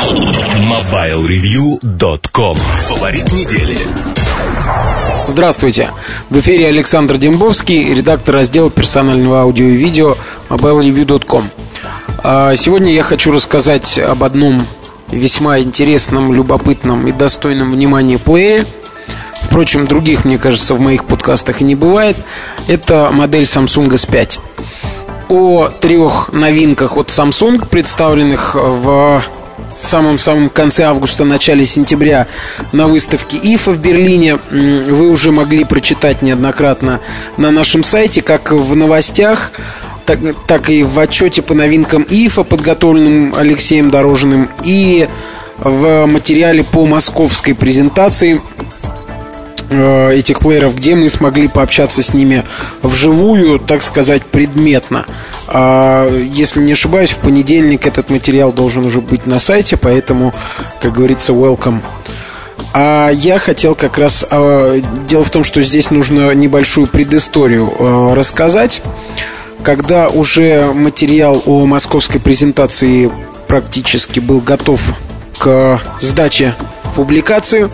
MobileReview.com Фаворит недели. Здравствуйте! В эфире Александр Дембовский, редактор раздела персонального аудио и видео MobileReview.com а Сегодня я хочу рассказать об одном весьма интересном, любопытном и достойном внимания плеере. Впрочем, других, мне кажется, в моих подкастах и не бывает. Это модель Samsung S5 о трех новинках от Samsung, представленных в самом-самом конце августа, начале сентября на выставке ИФА в Берлине. Вы уже могли прочитать неоднократно на нашем сайте, как в новостях, так, так и в отчете по новинкам ИФА, подготовленным Алексеем Дорожиным, и в материале по московской презентации Э, этих плееров, где мы смогли пообщаться с ними вживую, так сказать, предметно. А, если не ошибаюсь, в понедельник этот материал должен уже быть на сайте, поэтому, как говорится, welcome. А я хотел как раз... А, дело в том, что здесь нужно небольшую предысторию а, рассказать. Когда уже материал о московской презентации практически был готов к сдаче в публикацию,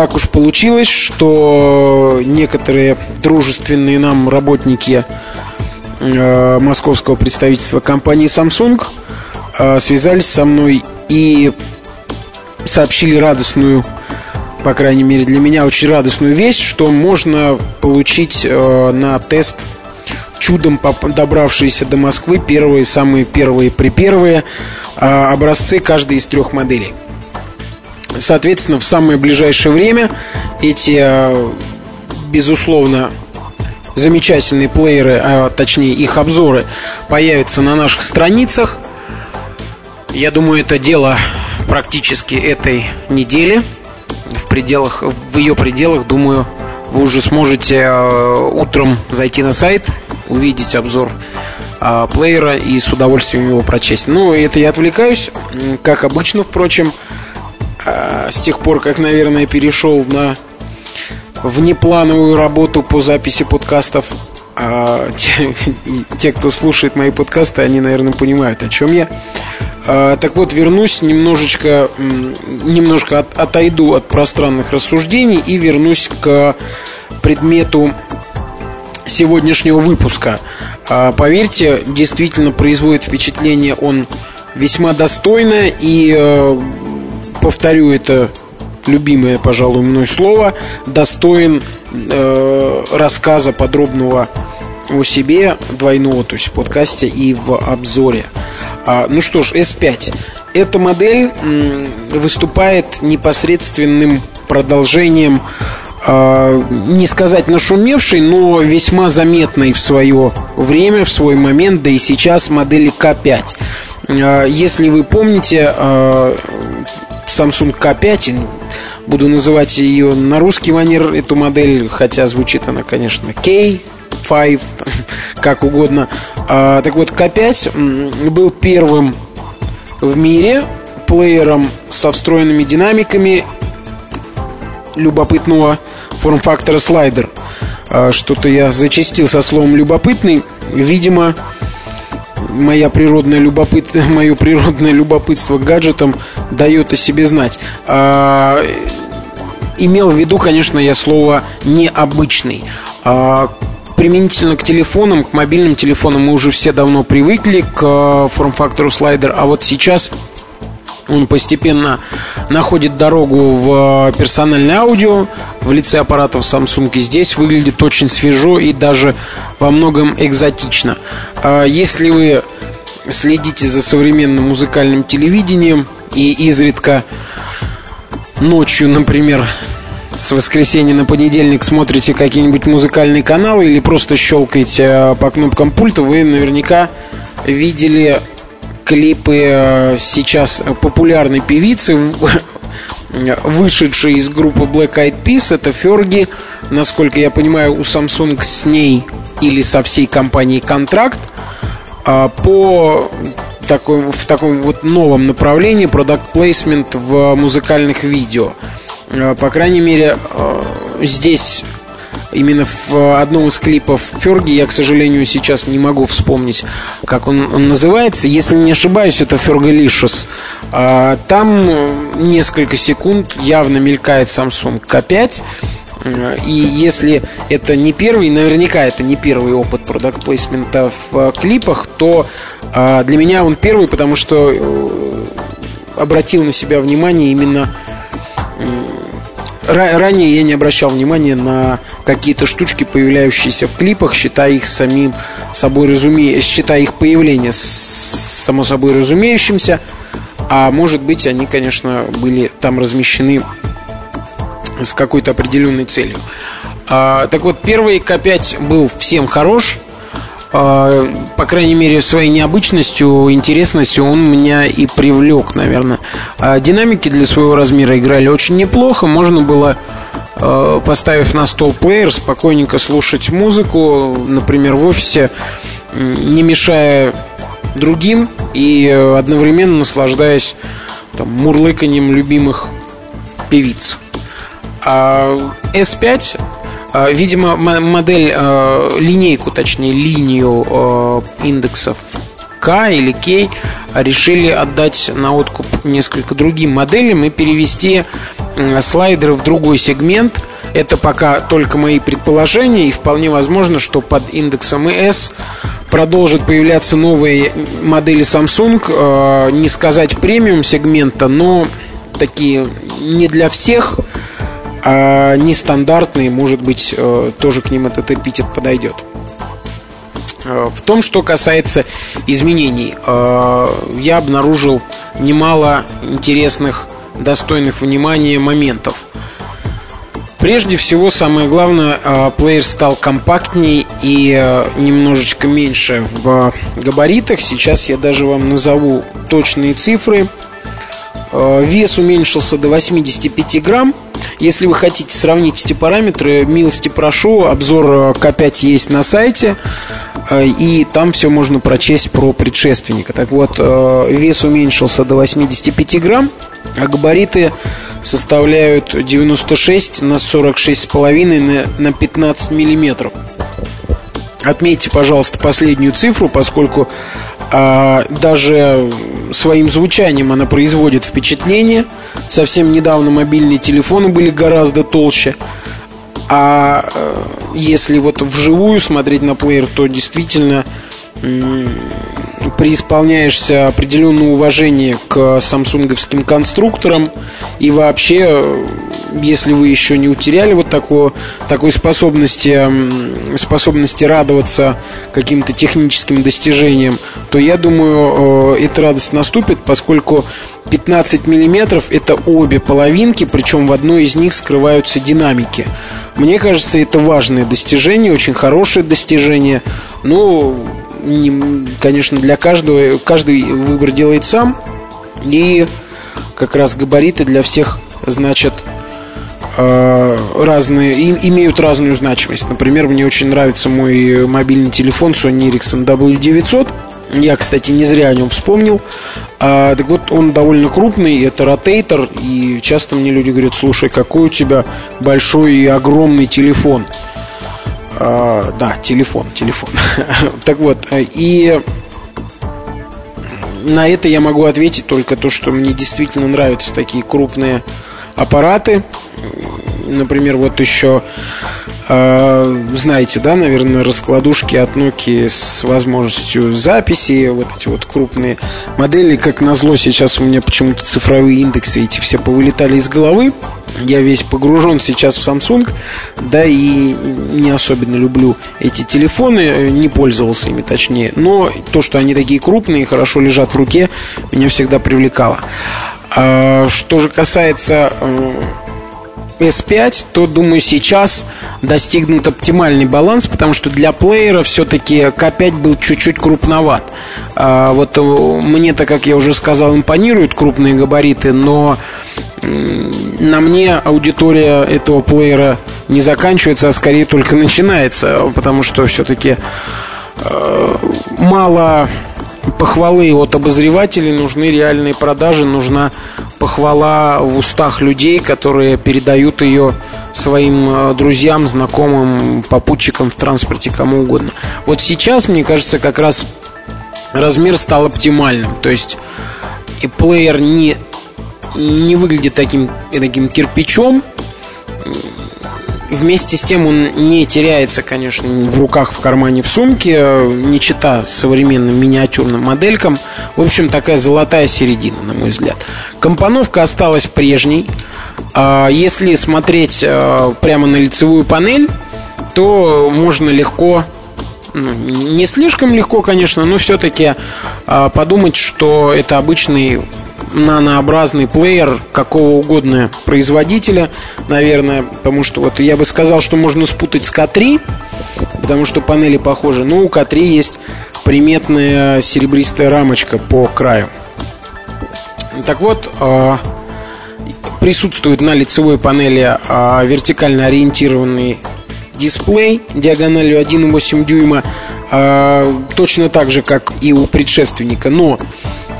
так уж получилось, что некоторые дружественные нам работники э, московского представительства компании Samsung э, связались со мной и сообщили радостную, по крайней мере для меня очень радостную вещь, что можно получить э, на тест чудом добравшиеся до Москвы первые, самые первые, припервые э, образцы каждой из трех моделей. Соответственно, в самое ближайшее время эти, э, безусловно, замечательные плееры, а точнее их обзоры, появятся на наших страницах. Я думаю, это дело практически этой недели. В пределах, в ее пределах, думаю, вы уже сможете э, утром зайти на сайт, увидеть обзор э, плеера и с удовольствием его прочесть. Ну, это я отвлекаюсь, как обычно, впрочем. А, с тех пор, как, наверное, перешел на внеплановую работу по записи подкастов. А, те, те, кто слушает мои подкасты, они, наверное, понимают, о чем я. А, так вот, вернусь немножечко, немножко от, отойду от пространных рассуждений и вернусь к предмету сегодняшнего выпуска. А, поверьте, действительно производит впечатление он весьма достойно и э, повторю это любимое, пожалуй, мной слово, достоин э, рассказа подробного о себе, двойного, то есть в подкасте и в обзоре. А, ну что ж, S5. Эта модель м, выступает непосредственным продолжением э, не сказать нашумевшей, но весьма заметной в свое время, в свой момент, да и сейчас модели К5. Э, если вы помните, э, Samsung K5. Буду называть ее на русский манер, эту модель, хотя звучит она, конечно, K5, как угодно. А, так вот, K5 был первым в мире плеером со встроенными динамиками любопытного форм-фактора слайдер. А, что-то я зачастил со словом любопытный. Видимо, моя природная любопыт... мое природное любопытство к гаджетам дает о себе знать. А, имел в виду, конечно, я слово необычный. А, применительно к телефонам, к мобильным телефонам мы уже все давно привыкли к э, форм-фактору слайдер, а вот сейчас он постепенно находит дорогу в персональное аудио в лице аппаратов Samsung. И здесь выглядит очень свежо и даже во многом экзотично. А если вы следите за современным музыкальным телевидением и изредка ночью, например, с воскресенья на понедельник смотрите какие-нибудь музыкальные каналы или просто щелкаете э, по кнопкам пульта, вы наверняка видели клипы э, сейчас популярной певицы, вышедшей из группы Black Eyed Peas, это Ферги. Насколько я понимаю, у Samsung с ней или со всей компанией контракт а, по такой, в таком вот новом направлении продукт плейсмент в музыкальных видео. А, по крайней мере, а, здесь именно в одном из клипов Ферги. Я, к сожалению, сейчас не могу вспомнить, как он, он называется. Если не ошибаюсь, это Fergalicious. А, там несколько секунд явно мелькает Samsung K5. И если это не первый, наверняка это не первый опыт продакт плейсмента в клипах, то для меня он первый, потому что э, обратил на себя внимание именно ранее я не обращал внимания на какие-то штучки, появляющиеся в клипах, считая их самим собой разуме... считая их появление само собой разумеющимся. А может быть, они, конечно, были там размещены с какой-то определенной целью. А, так вот, первый К5 был всем хорош. А, по крайней мере, своей необычностью, интересностью он меня и привлек, наверное. А динамики для своего размера играли очень неплохо. Можно было, а, поставив на стол плеер, спокойненько слушать музыку, например, в офисе, не мешая другим и одновременно наслаждаясь там, мурлыканьем любимых певиц. А S5 а, Видимо, модель, а, линейку, точнее, линию индексов K или K решили отдать на откуп несколько другим моделям и перевести слайдеры в другой сегмент. Это пока только мои предположения, и вполне возможно, что под индексом ES продолжат появляться новые модели Samsung, не сказать премиум сегмента, но такие не для всех – а нестандартные, может быть, э, тоже к ним этот эпитет подойдет. Э, в том, что касается изменений, э, я обнаружил немало интересных, достойных внимания моментов. Прежде всего, самое главное, плеер стал компактнее и немножечко меньше в габаритах. Сейчас я даже вам назову точные цифры. Вес уменьшился до 85 грамм – если вы хотите сравнить эти параметры, милости прошу, обзор К5 есть на сайте, э, и там все можно прочесть про предшественника. Так вот, э, вес уменьшился до 85 грамм, а габариты составляют 96 на 46,5 на 15 миллиметров. Отметьте, пожалуйста, последнюю цифру, поскольку а, даже своим звучанием она производит впечатление. Совсем недавно мобильные телефоны были гораздо толще. А э, если вот вживую смотреть на плеер, то действительно преисполняешься определенного уважения к самсунговским конструкторам и вообще если вы еще не утеряли вот такого, такой способности, способности радоваться каким-то техническим достижениям, то я думаю, э, эта радость наступит, поскольку 15 миллиметров это обе половинки, причем в одной из них скрываются динамики. Мне кажется, это важное достижение, очень хорошее достижение. Но, не, конечно, для каждого каждый выбор делает сам. И как раз габариты для всех значат Э, разные, имеют разную значимость. Например, мне очень нравится мой мобильный телефон Sony Ericsson W900. Я, кстати, не зря о нем вспомнил. А, так вот, он довольно крупный, это ротейтор, и часто мне люди говорят, слушай, какой у тебя большой и огромный телефон. А, да, телефон, телефон. так вот, и на это я могу ответить только то, что мне действительно нравятся такие крупные аппараты. Например, вот еще э, знаете, да, наверное, раскладушки от Nokia с возможностью записи, вот эти вот крупные модели, как назло, сейчас у меня почему-то цифровые индексы эти все повылетали из головы. Я весь погружен сейчас в Samsung, да, и не особенно люблю эти телефоны, не пользовался ими точнее. Но то, что они такие крупные и хорошо лежат в руке, меня всегда привлекало. А, что же касается S5, то, думаю, сейчас достигнут оптимальный баланс, потому что для плеера все-таки K5 был чуть-чуть крупноват. А, вот э, мне-то, как я уже сказал, импонируют крупные габариты, но на мне аудитория этого плеера не заканчивается, а скорее только начинается, потому что все-таки э, мало похвалы от обозревателей, нужны реальные продажи, нужна похвала в устах людей, которые передают ее своим э, друзьям, знакомым, попутчикам в транспорте, кому угодно. Вот сейчас, мне кажется, как раз размер стал оптимальным. То есть и плеер не, не выглядит таким, таким кирпичом, Вместе с тем он не теряется, конечно, в руках, в кармане, в сумке, не чита современным миниатюрным моделькам. В общем, такая золотая середина, на мой взгляд. Компоновка осталась прежней. А если смотреть э, прямо на лицевую панель, то можно легко ну, не слишком легко, конечно, но все-таки а, подумать, что это обычный нанообразный плеер какого угодно производителя, наверное, потому что вот я бы сказал, что можно спутать с К3, потому что панели похожи, но у К3 есть приметная серебристая рамочка по краю. Так вот, а, присутствует на лицевой панели а, вертикально ориентированный дисплей диагональю 1,8 дюйма, а, точно так же, как и у предшественника, но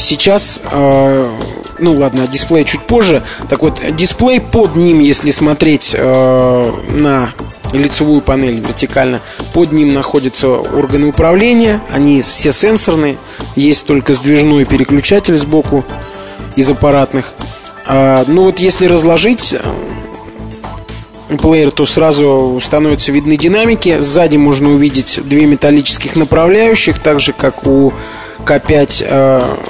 сейчас, э, ну ладно, дисплей чуть позже. Так вот, дисплей под ним, если смотреть э, на лицевую панель вертикально, под ним находятся органы управления. Они все сенсорные. Есть только сдвижной переключатель сбоку из аппаратных. А, ну вот если разложить э, плеер, то сразу становятся видны динамики. Сзади можно увидеть две металлических направляющих, так же как у К5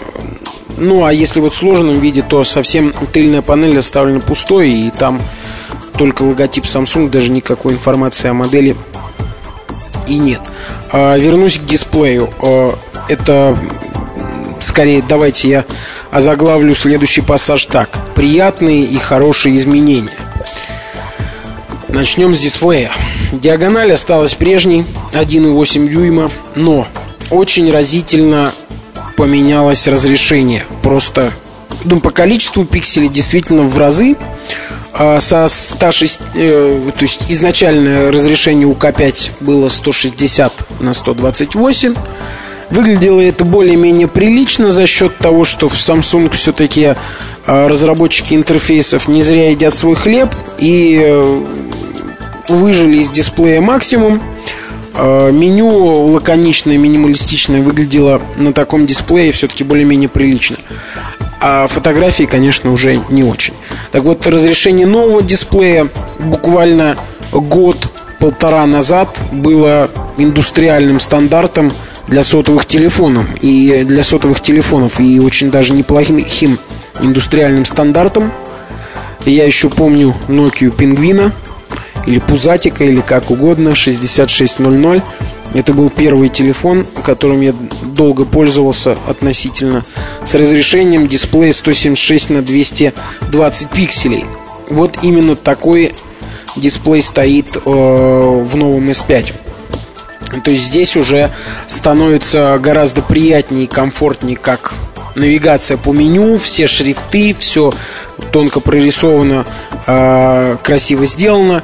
ну, а если вот в сложенном виде, то совсем тыльная панель оставлена пустой, и там только логотип Samsung, даже никакой информации о модели и нет. А, вернусь к дисплею. А, это скорее давайте я озаглавлю следующий пассаж так. Приятные и хорошие изменения. Начнем с дисплея. Диагональ осталась прежней, 1,8 дюйма, но очень разительно поменялось разрешение. Просто ну, по количеству пикселей действительно в разы. А со 106, э, то есть изначальное разрешение у К5 было 160 на 128. Выглядело это более-менее прилично за счет того, что в Samsung все-таки э, разработчики интерфейсов не зря едят свой хлеб и э, выжили из дисплея максимум. Э, меню лаконичное, минималистичное выглядело на таком дисплее все-таки более-менее прилично. А фотографии, конечно, уже не очень. Так вот, разрешение нового дисплея буквально год-полтора назад было индустриальным стандартом для сотовых телефонов и для сотовых телефонов и очень даже неплохим индустриальным стандартом. Я еще помню Nokia Пингвина, или Пузатика, или как угодно, 6600. Это был первый телефон, которым я долго пользовался относительно с разрешением дисплея 176 на 220 пикселей. Вот именно такой дисплей стоит э, в новом S5. То есть здесь уже становится гораздо приятнее и комфортнее как навигация по меню, все шрифты, все тонко прорисовано, э, красиво сделано.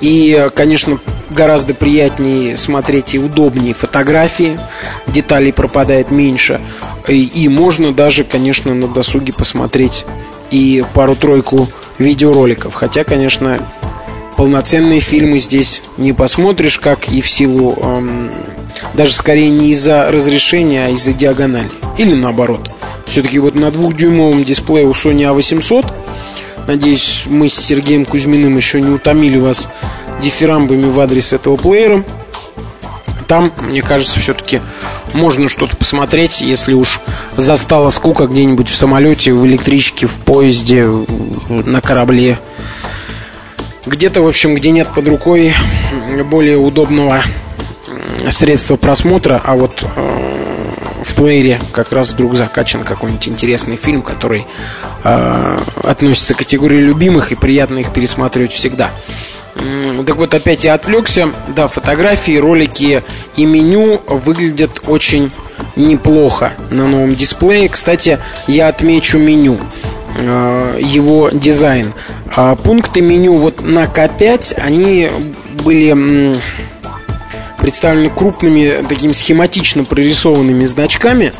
И, конечно, гораздо приятнее смотреть и удобнее фотографии, деталей пропадает меньше. И, и можно даже, конечно, на досуге посмотреть и пару-тройку видеороликов. Хотя, конечно, полноценные фильмы здесь не посмотришь, как и в силу эм, даже скорее не из-за разрешения, а из-за диагонали. Или наоборот. Все-таки вот на двухдюймовом дисплее у Sony A800 Надеюсь, мы с Сергеем Кузьминым еще не утомили вас дифирамбами в адрес этого плеера. Там, мне кажется, все-таки можно что-то посмотреть, если уж застала скука где-нибудь в самолете, в электричке, в поезде, на корабле. Где-то, в общем, где нет под рукой более удобного средства просмотра, а вот э, в плеере как раз вдруг закачан какой-нибудь интересный фильм, который э, относится к категории любимых и приятно их пересматривать всегда. Так вот, опять я отвлекся. Да, фотографии, ролики и меню выглядят очень неплохо на новом дисплее. Кстати, я отмечу меню э, его дизайн. А пункты меню вот на К5, они были представлены крупными, такими схематично прорисованными значками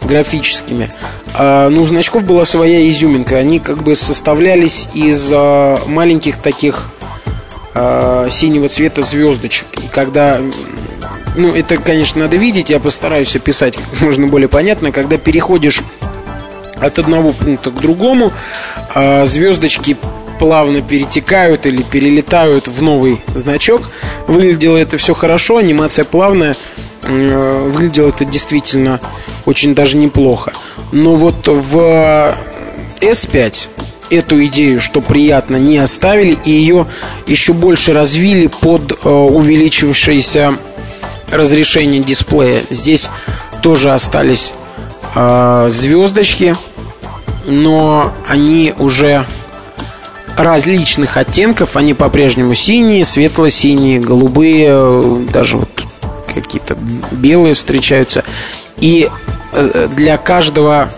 графическими. А, ну, у значков была своя изюминка. Они как бы составлялись из а, маленьких таких э, синего цвета звездочек. И когда ну, это, конечно, надо видеть, я постараюсь описать как можно более понятно, когда переходишь от одного пункта к другому, э, звездочки плавно перетекают или перелетают в новый значок. Выглядело это все хорошо, анимация плавная, э, выглядело это действительно очень даже неплохо. Но вот в S5 эту идею, что приятно, не оставили и ее еще больше развили под э, увеличившееся разрешение дисплея. Здесь тоже остались э, звездочки, но они уже различных оттенков. Они по-прежнему синие, светло-синие, голубые, даже вот какие-то белые встречаются. И э, для каждого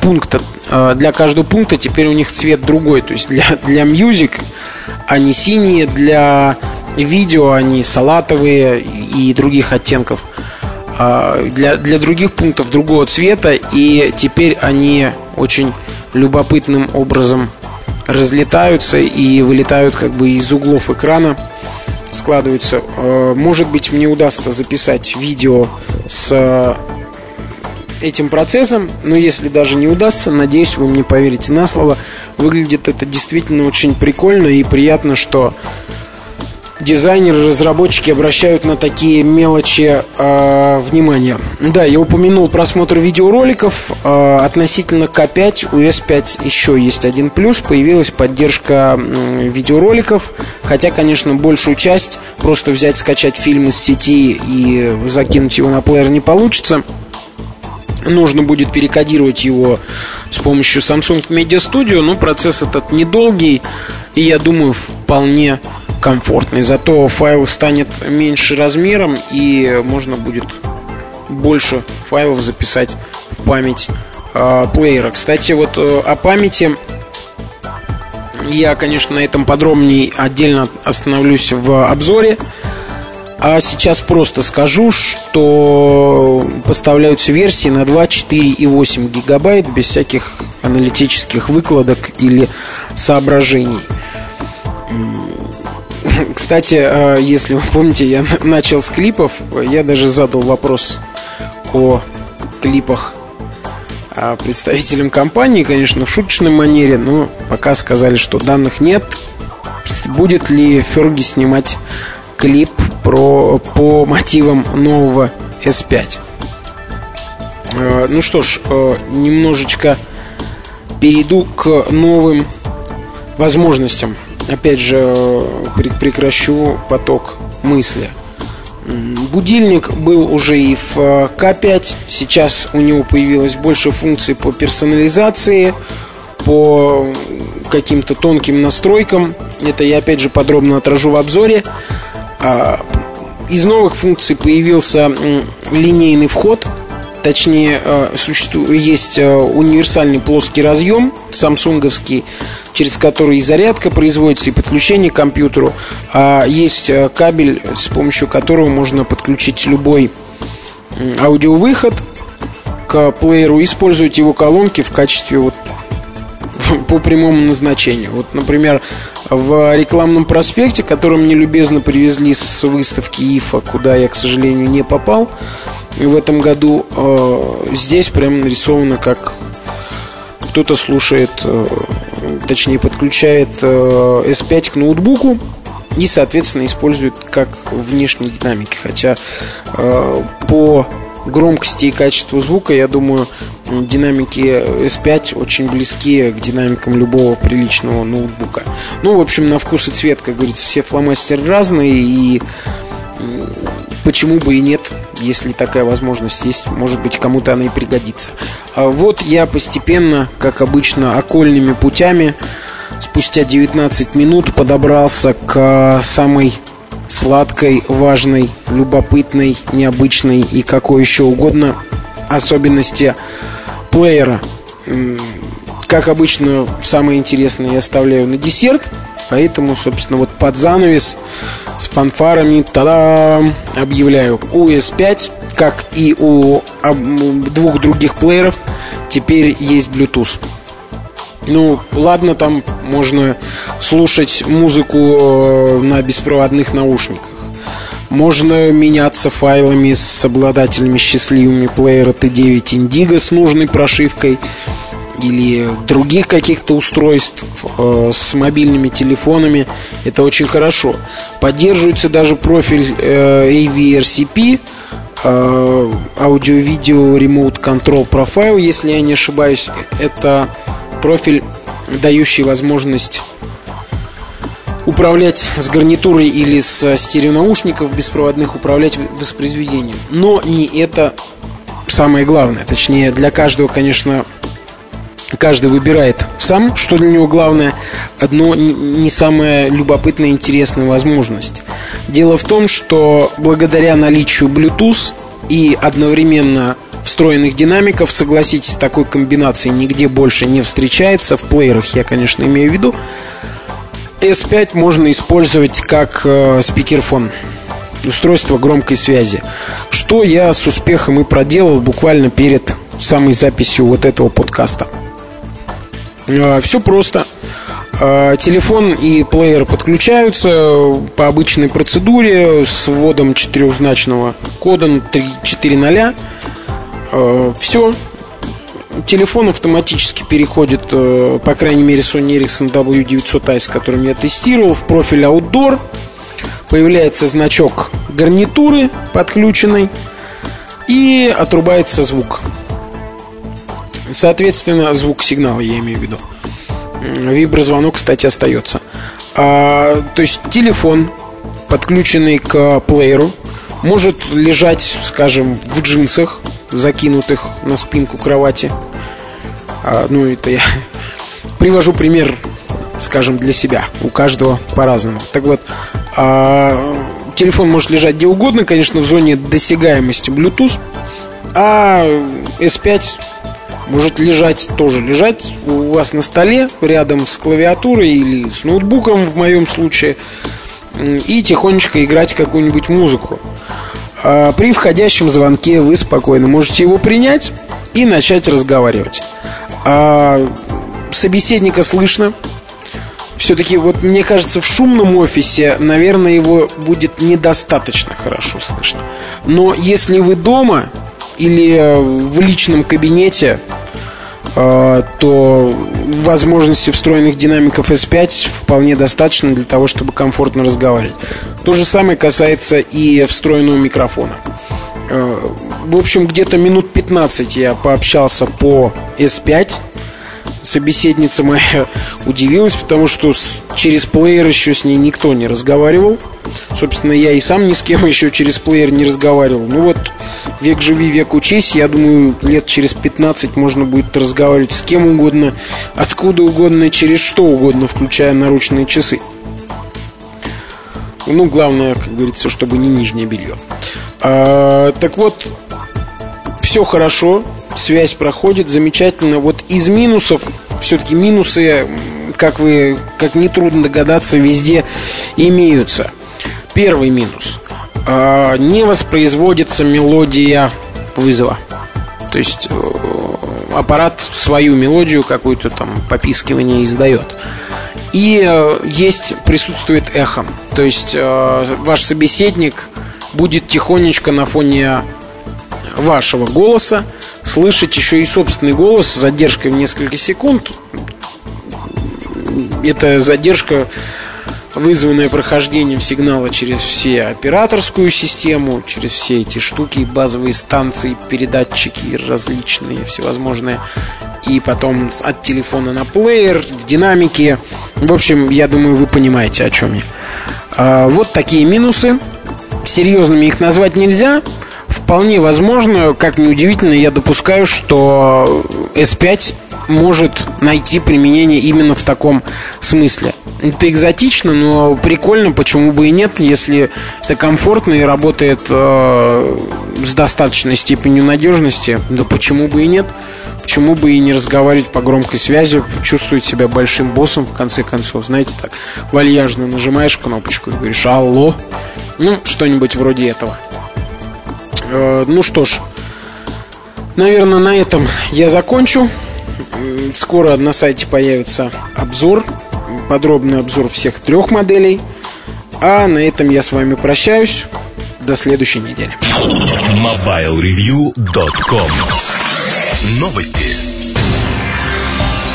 пункта э, для каждого пункта теперь у них цвет другой. То есть для, для music они синие, для видео они салатовые и других оттенков. А, для, для других пунктов другого цвета. И теперь они очень любопытным образом разлетаются и вылетают как бы из углов экрана складываются. Э, может быть, мне удастся записать видео с этим процессом, но если даже не удастся, надеюсь, вы мне поверите на слово. Выглядит это действительно очень прикольно и приятно, что дизайнеры, разработчики обращают на такие мелочи э, внимание. Да, я упомянул просмотр видеороликов. Э, относительно К5 у S5 еще есть один плюс. Появилась поддержка э, видеороликов. Хотя, конечно, большую часть просто взять, скачать фильм из сети и закинуть его на плеер не получится. Нужно будет перекодировать его с помощью Samsung Media Studio, но процесс этот недолгий и, я думаю, вполне комфортный. Зато файл станет меньше размером и можно будет больше файлов записать в память э, плеера. Кстати, вот э, о памяти я, конечно, на этом подробнее отдельно остановлюсь в обзоре. А сейчас просто скажу, что поставляются версии на 2, 4 и 8 гигабайт без всяких аналитических выкладок или соображений. Кстати, э, если вы помните, я начал с клипов. Я даже задал вопрос о клипах а, представителям компании, конечно, в шуточной манере, но пока сказали, что данных нет. Будет ли Ферги снимать клип про, по мотивам нового S5? Э, ну что ж, э, немножечко перейду к новым возможностям опять же, прекращу поток мысли. Будильник был уже и в э, К5. Сейчас у него появилось больше функций по персонализации, по каким-то тонким настройкам. Это я опять же подробно отражу в обзоре. А, из новых функций появился линейный вход. Точнее, э, существует, есть э, универсальный плоский разъем, самсунговский, через который и зарядка производится, и подключение к компьютеру. А есть э, кабель, с помощью которого можно подключить любой аудиовыход к плееру использовать его колонки в качестве вот по прямому назначению. Вот, например, в рекламном проспекте, который мне любезно привезли с выставки ИФА, куда я, к сожалению, не попал в этом году, э, здесь прямо нарисовано, как кто-то слушает э, точнее подключает э, S5 к ноутбуку и, соответственно, использует как внешние динамики. Хотя э, по громкости и качеству звука, я думаю, динамики S5 очень близки к динамикам любого приличного ноутбука. Ну, в общем, на вкус и цвет, как говорится, все фломастеры разные, и почему бы и нет, если такая возможность есть, может быть, кому-то она и пригодится. А вот я постепенно, как обычно, окольными путями спустя 19 минут подобрался к самой сладкой, важной, любопытной, необычной и какой еще угодно особенности плеера. Как обычно, самое интересное я оставляю на десерт, поэтому, собственно, вот под занавес с фанфарами, та-дам, объявляю, у S5, как и у двух других плееров, теперь есть Bluetooth. Ну, ладно, там можно слушать музыку э, на беспроводных наушниках. Можно меняться файлами с обладателями счастливыми плеера T9 Indigo с нужной прошивкой или других каких-то устройств э, с мобильными телефонами. Это очень хорошо. Поддерживается даже профиль э, AVRCP, э, аудио-видео Remote Control Profile, если я не ошибаюсь. Это профиль, дающий возможность управлять с гарнитурой или с стереонаушников беспроводных, управлять воспроизведением. Но не это самое главное. Точнее, для каждого, конечно, каждый выбирает сам, что для него главное, одно не самая любопытная и интересная возможность. Дело в том, что благодаря наличию Bluetooth и одновременно встроенных динамиков, согласитесь, такой комбинации нигде больше не встречается. В плеерах я, конечно, имею в виду. S5 можно использовать как э, спикерфон устройство громкой связи. Что я с успехом и проделал буквально перед самой записью вот этого подкаста. Э, Все просто. Э, телефон и плеер подключаются по обычной процедуре с вводом четырехзначного кода 340. Э, Все. Телефон автоматически переходит, по крайней мере, Sony Ericsson W900i, с которым я тестировал, в профиль Outdoor. Появляется значок гарнитуры подключенной и отрубается звук. Соответственно, звук сигнала, я имею в виду. Виброзвонок, кстати, остается. А, то есть телефон, подключенный к плееру, может лежать, скажем, в джинсах, закинутых на спинку кровати. А, ну, это я привожу пример, скажем, для себя. У каждого по-разному. Так вот, а, телефон может лежать где угодно, конечно, в зоне досягаемости Bluetooth. А S5 может лежать, тоже лежать у вас на столе рядом с клавиатурой или с ноутбуком в моем случае и тихонечко играть какую-нибудь музыку. А при входящем звонке вы спокойно можете его принять и начать разговаривать. А собеседника слышно. Все-таки, вот мне кажется, в шумном офисе, наверное, его будет недостаточно хорошо слышно. Но если вы дома или в личном кабинете, э, то возможности встроенных динамиков S5 вполне достаточно для того, чтобы комфортно разговаривать. То же самое касается и встроенного микрофона. Э, в общем, где-то минут 15 я пообщался по S5 собеседница моя удивилась, потому что через плеер еще с ней никто не разговаривал. Собственно, я и сам ни с кем еще через плеер не разговаривал. Ну вот, век живи, век учись. Я думаю, лет через 15 можно будет разговаривать с кем угодно, откуда угодно, через что угодно, включая наручные часы. Ну, главное, как говорится, чтобы не нижнее белье. А, так вот, все хорошо, связь проходит замечательно. Вот из минусов, все-таки минусы, как вы, как нетрудно догадаться, везде имеются. Первый минус. А, не воспроизводится мелодия вызова. То есть э, аппарат свою мелодию какую-то там попискивание издает. И э, есть, присутствует эхо. То есть э, ваш собеседник будет тихонечко на фоне вашего голоса слышать еще и собственный голос с задержкой в несколько секунд. Это задержка, вызванная прохождением сигнала через все операторскую систему, через все эти штуки, базовые станции, передатчики различные, всевозможные. И потом от телефона на плеер, в динамике. В общем, я думаю, вы понимаете, о чем я. А, вот такие минусы. Серьезными их назвать нельзя. Вполне возможно, как ни удивительно, я допускаю, что S5 может найти применение именно в таком смысле. Это экзотично, но прикольно, почему бы и нет, если это комфортно и работает э, с достаточной степенью надежности, да почему бы и нет. Почему бы и не разговаривать по громкой связи, чувствовать себя большим боссом в конце концов, знаете, так вальяжно нажимаешь кнопочку и говоришь «Алло», ну, что-нибудь вроде этого. Э, ну что ж, наверное, на этом я закончу. Скоро на сайте появится обзор подробный обзор всех трех моделей. А на этом я с вами прощаюсь. До следующей недели. MobileReview.com Новости.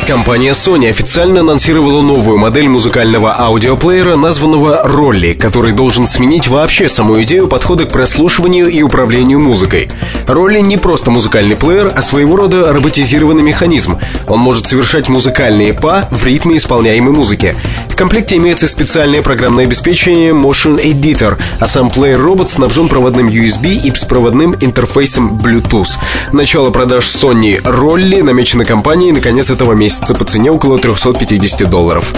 Компания Sony официально анонсировала новую модель музыкального аудиоплеера, названного Rolly, который должен сменить вообще саму идею подхода к прослушиванию и управлению музыкой. Rolly не просто музыкальный плеер, а своего рода роботизированный механизм. Он может совершать музыкальные па в ритме исполняемой музыки. Комплекте имеется специальное программное обеспечение Motion Editor, а сам плеер-робот снабжен проводным USB и беспроводным интерфейсом Bluetooth. Начало продаж Sony Rolly намечено компанией на конец этого месяца по цене около 350 долларов.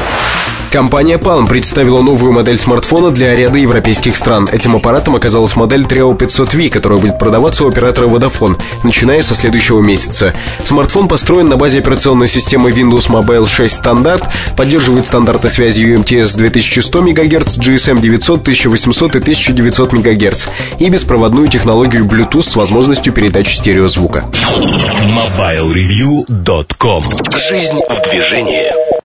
Компания Palm представила новую модель смартфона для ряда европейских стран. Этим аппаратом оказалась модель Treo 500V, которая будет продаваться у оператора Vodafone, начиная со следующего месяца. Смартфон построен на базе операционной системы Windows Mobile 6 стандарт, поддерживает стандарты связи UMTS 2100 МГц, GSM 900, 1800 и 1900 МГц и беспроводную технологию Bluetooth с возможностью передачи стереозвука. MobileReview.com Жизнь в движении.